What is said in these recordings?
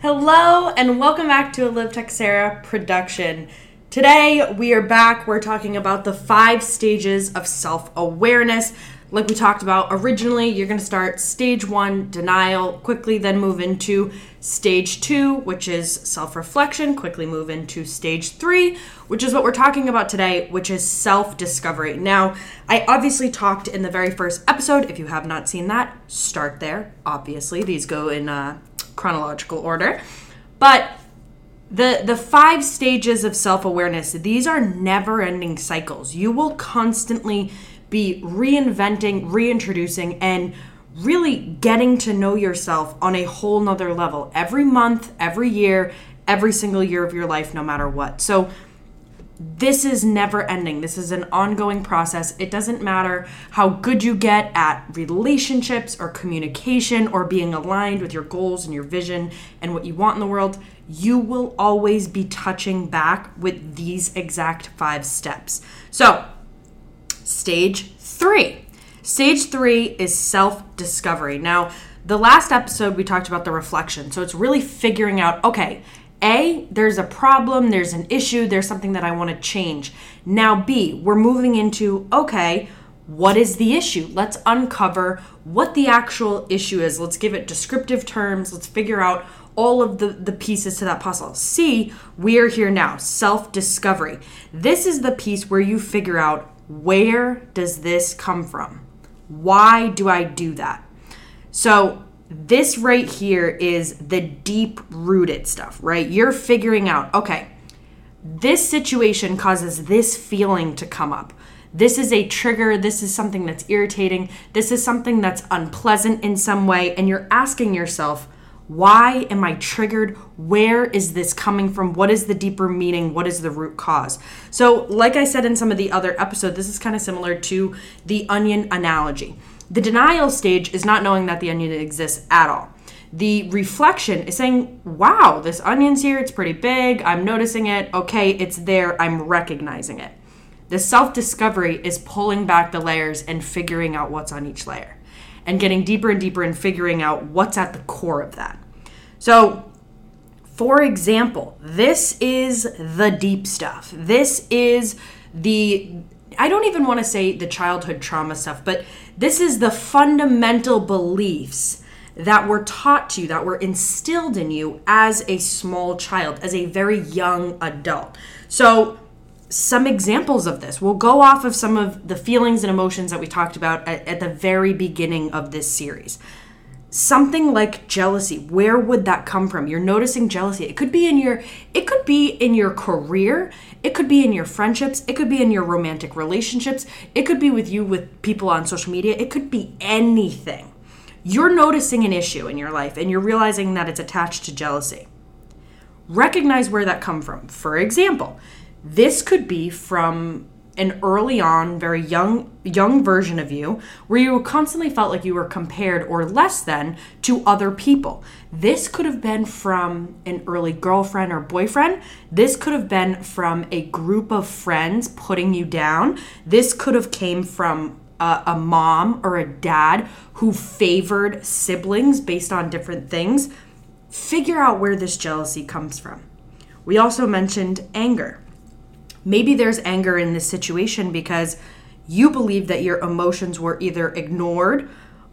Hello and welcome back to a Liv Teixeira production. Today we are back. We're talking about the five stages of self awareness. Like we talked about originally, you're going to start stage one, denial, quickly then move into stage two, which is self reflection, quickly move into stage three, which is what we're talking about today, which is self discovery. Now, I obviously talked in the very first episode. If you have not seen that, start there. Obviously, these go in uh, chronological order. But the the five stages of self-awareness these are never-ending cycles. You will constantly be reinventing reintroducing and really getting to know yourself on a whole nother level. Every month every year every single year of your life no matter what. So this is never ending. This is an ongoing process. It doesn't matter how good you get at relationships or communication or being aligned with your goals and your vision and what you want in the world. You will always be touching back with these exact five steps. So, stage three. Stage three is self discovery. Now, the last episode we talked about the reflection. So, it's really figuring out okay, a, there's a problem, there's an issue, there's something that I want to change. Now, B, we're moving into, okay, what is the issue? Let's uncover what the actual issue is. Let's give it descriptive terms. Let's figure out all of the, the pieces to that puzzle. C, we are here now, self discovery. This is the piece where you figure out where does this come from? Why do I do that? So, this right here is the deep rooted stuff, right? You're figuring out, okay, this situation causes this feeling to come up. This is a trigger. This is something that's irritating. This is something that's unpleasant in some way. And you're asking yourself, why am I triggered? Where is this coming from? What is the deeper meaning? What is the root cause? So, like I said in some of the other episodes, this is kind of similar to the onion analogy. The denial stage is not knowing that the onion exists at all. The reflection is saying, wow, this onion's here, it's pretty big, I'm noticing it, okay, it's there, I'm recognizing it. The self discovery is pulling back the layers and figuring out what's on each layer and getting deeper and deeper and figuring out what's at the core of that. So, for example, this is the deep stuff. This is the I don't even want to say the childhood trauma stuff, but this is the fundamental beliefs that were taught to you, that were instilled in you as a small child, as a very young adult. So, some examples of this. We'll go off of some of the feelings and emotions that we talked about at, at the very beginning of this series something like jealousy where would that come from? You're noticing jealousy. It could be in your it could be in your career. It could be in your friendships. It could be in your romantic relationships. It could be with you with people on social media. It could be anything. You're noticing an issue in your life and you're realizing that it's attached to jealousy. Recognize where that come from. For example this could be from an early on, very young young version of you where you constantly felt like you were compared or less than to other people. This could have been from an early girlfriend or boyfriend. This could have been from a group of friends putting you down. This could have came from a, a mom or a dad who favored siblings based on different things. Figure out where this jealousy comes from. We also mentioned anger maybe there's anger in this situation because you believe that your emotions were either ignored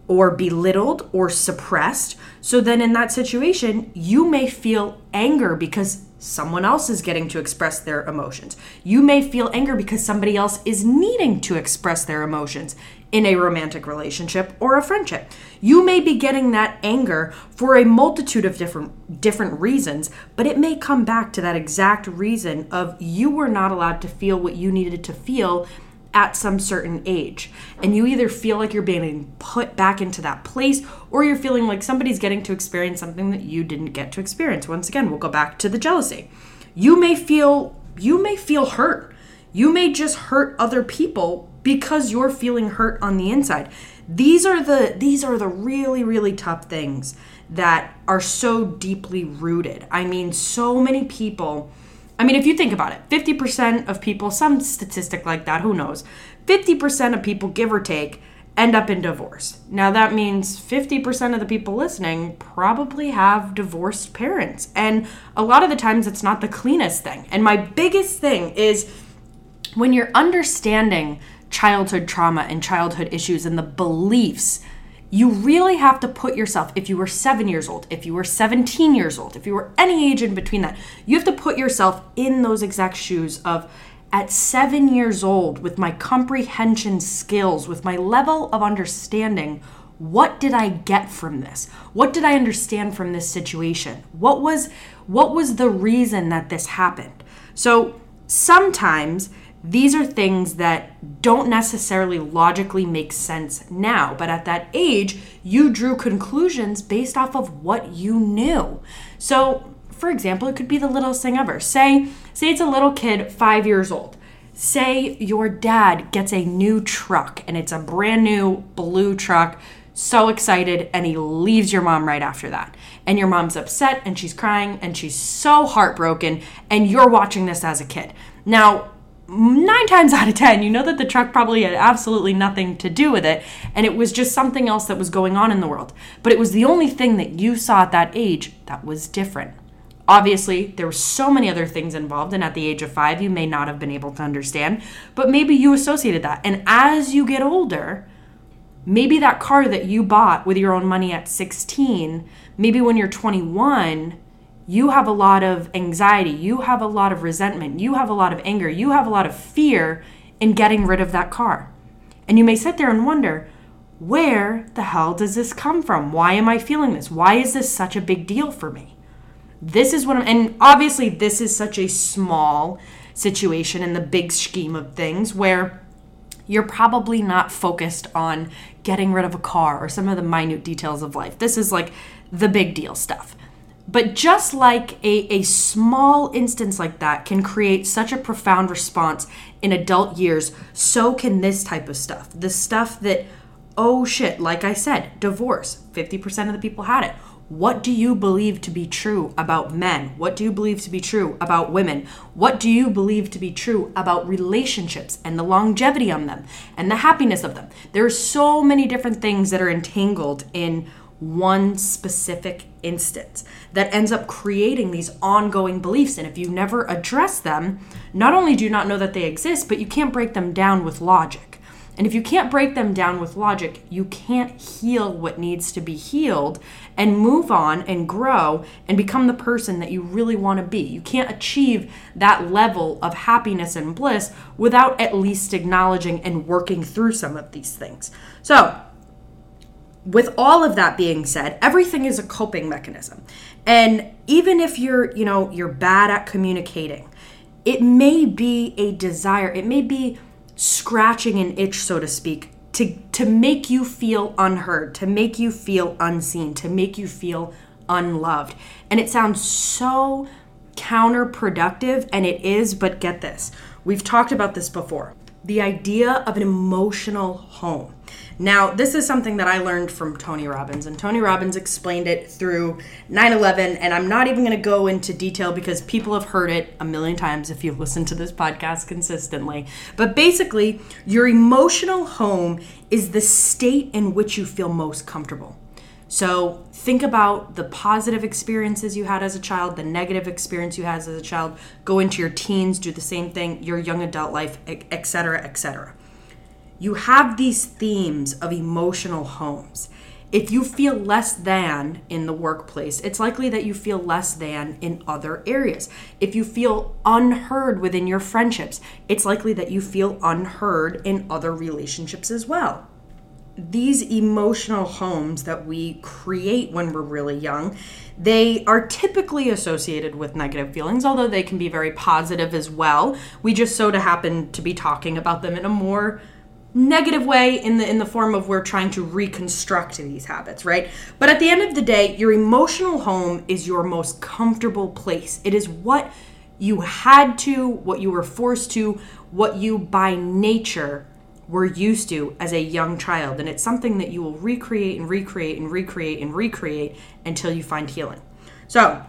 or belittled or suppressed. So then in that situation, you may feel anger because someone else is getting to express their emotions. You may feel anger because somebody else is needing to express their emotions in a romantic relationship or a friendship. You may be getting that anger for a multitude of different different reasons, but it may come back to that exact reason of you were not allowed to feel what you needed to feel at some certain age. And you either feel like you're being put back into that place or you're feeling like somebody's getting to experience something that you didn't get to experience. Once again, we'll go back to the jealousy. You may feel you may feel hurt. You may just hurt other people because you're feeling hurt on the inside. These are the these are the really really tough things that are so deeply rooted. I mean, so many people I mean, if you think about it, 50% of people, some statistic like that, who knows, 50% of people, give or take, end up in divorce. Now, that means 50% of the people listening probably have divorced parents. And a lot of the times, it's not the cleanest thing. And my biggest thing is when you're understanding childhood trauma and childhood issues and the beliefs you really have to put yourself, if you were seven years old, if you were 17 years old, if you were any age in between that, you have to put yourself in those exact shoes of at seven years old, with my comprehension skills, with my level of understanding, what did I get from this? What did I understand from this situation? What was what was the reason that this happened? So sometimes these are things that don't necessarily logically make sense now, but at that age, you drew conclusions based off of what you knew. So, for example, it could be the littlest thing ever. Say, say it's a little kid, five years old. Say your dad gets a new truck and it's a brand new blue truck, so excited, and he leaves your mom right after that. And your mom's upset and she's crying and she's so heartbroken, and you're watching this as a kid. Now, nine times out of ten, you know that the truck probably had absolutely nothing to do with it, and it was just something else that was going on in the world. But it was the only thing that you saw at that age that was different. Obviously, there were so many other things involved, and at the age of five, you may not have been able to understand, but maybe you associated that. And as you get older, maybe that car that you bought with your own money at 16, maybe when you're 21, you have a lot of anxiety, you have a lot of resentment, you have a lot of anger, you have a lot of fear in getting rid of that car. And you may sit there and wonder, where the hell does this come from? Why am I feeling this? Why is this such a big deal for me? This is what I'm, and obviously, this is such a small situation in the big scheme of things where you're probably not focused on getting rid of a car or some of the minute details of life. This is like the big deal stuff. But just like a, a small instance like that can create such a profound response in adult years, so can this type of stuff. The stuff that, oh shit, like I said, divorce, 50% of the people had it. What do you believe to be true about men? What do you believe to be true about women? What do you believe to be true about relationships and the longevity on them and the happiness of them? There are so many different things that are entangled in one specific instance that ends up creating these ongoing beliefs. And if you never address them, not only do you not know that they exist, but you can't break them down with logic. And if you can't break them down with logic, you can't heal what needs to be healed and move on and grow and become the person that you really want to be. You can't achieve that level of happiness and bliss without at least acknowledging and working through some of these things. So, with all of that being said, everything is a coping mechanism. And even if you're, you know, you're bad at communicating, it may be a desire, it may be scratching an itch, so to speak, to, to make you feel unheard, to make you feel unseen, to make you feel unloved. And it sounds so counterproductive, and it is, but get this. We've talked about this before. The idea of an emotional home. Now, this is something that I learned from Tony Robbins, and Tony Robbins explained it through 9 11. And I'm not even going to go into detail because people have heard it a million times if you've listened to this podcast consistently. But basically, your emotional home is the state in which you feel most comfortable. So think about the positive experiences you had as a child, the negative experience you had as a child. Go into your teens, do the same thing, your young adult life, etc., etc you have these themes of emotional homes. If you feel less than in the workplace, it's likely that you feel less than in other areas. If you feel unheard within your friendships, it's likely that you feel unheard in other relationships as well. These emotional homes that we create when we're really young, they are typically associated with negative feelings, although they can be very positive as well. We just so to happen to be talking about them in a more negative way in the in the form of we're trying to reconstruct these habits, right? But at the end of the day, your emotional home is your most comfortable place. It is what you had to, what you were forced to, what you by nature were used to as a young child. And it's something that you will recreate and recreate and recreate and recreate until you find healing. So,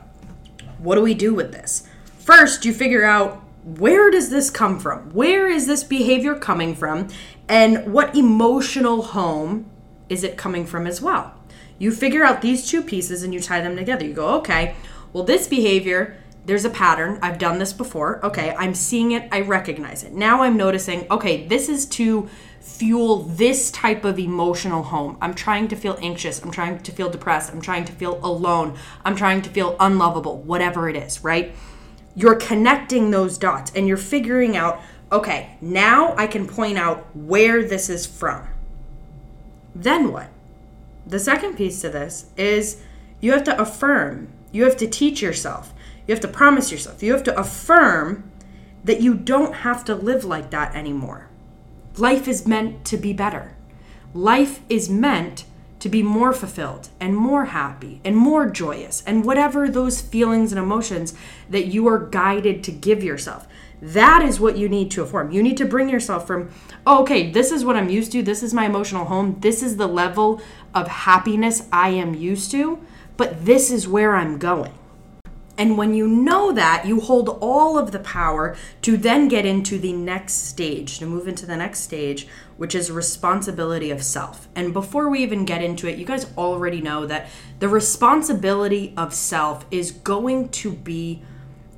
what do we do with this? First, you figure out where does this come from? Where is this behavior coming from? And what emotional home is it coming from as well? You figure out these two pieces and you tie them together. You go, okay, well, this behavior, there's a pattern. I've done this before. Okay, I'm seeing it, I recognize it. Now I'm noticing, okay, this is to fuel this type of emotional home. I'm trying to feel anxious. I'm trying to feel depressed. I'm trying to feel alone. I'm trying to feel unlovable, whatever it is, right? You're connecting those dots and you're figuring out, okay, now I can point out where this is from. Then what? The second piece to this is you have to affirm, you have to teach yourself, you have to promise yourself, you have to affirm that you don't have to live like that anymore. Life is meant to be better. Life is meant to be more fulfilled and more happy and more joyous and whatever those feelings and emotions that you are guided to give yourself. That is what you need to affirm. You need to bring yourself from, oh, okay, this is what I'm used to. This is my emotional home. This is the level of happiness I am used to, but this is where I'm going. And when you know that, you hold all of the power to then get into the next stage, to move into the next stage, which is responsibility of self. And before we even get into it, you guys already know that the responsibility of self is going to be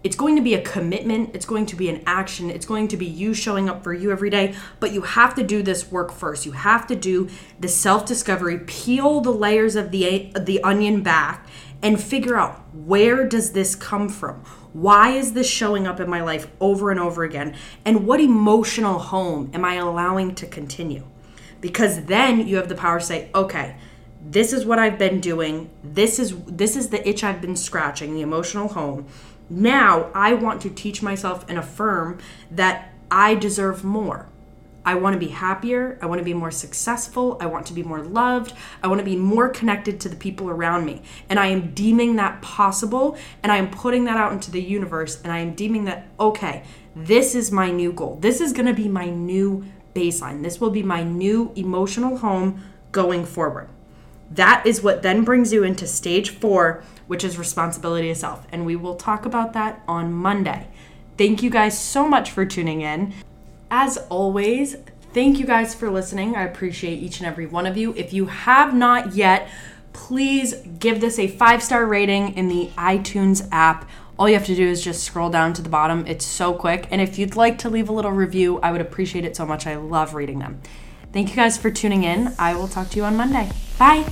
it's going to be a commitment, it's going to be an action, it's going to be you showing up for you every day, but you have to do this work first. You have to do the self-discovery, peel the layers of the the onion back and figure out where does this come from? Why is this showing up in my life over and over again? And what emotional home am I allowing to continue? Because then you have the power to say, okay, this is what I've been doing. This is this is the itch I've been scratching, the emotional home. Now I want to teach myself and affirm that I deserve more. I want to be happier. I want to be more successful. I want to be more loved. I want to be more connected to the people around me. And I am deeming that possible and I am putting that out into the universe and I am deeming that, okay, this is my new goal. This is going to be my new baseline. This will be my new emotional home going forward. That is what then brings you into stage four, which is responsibility of self. And we will talk about that on Monday. Thank you guys so much for tuning in. As always, thank you guys for listening. I appreciate each and every one of you. If you have not yet, please give this a five star rating in the iTunes app. All you have to do is just scroll down to the bottom. It's so quick. And if you'd like to leave a little review, I would appreciate it so much. I love reading them. Thank you guys for tuning in. I will talk to you on Monday. Bye.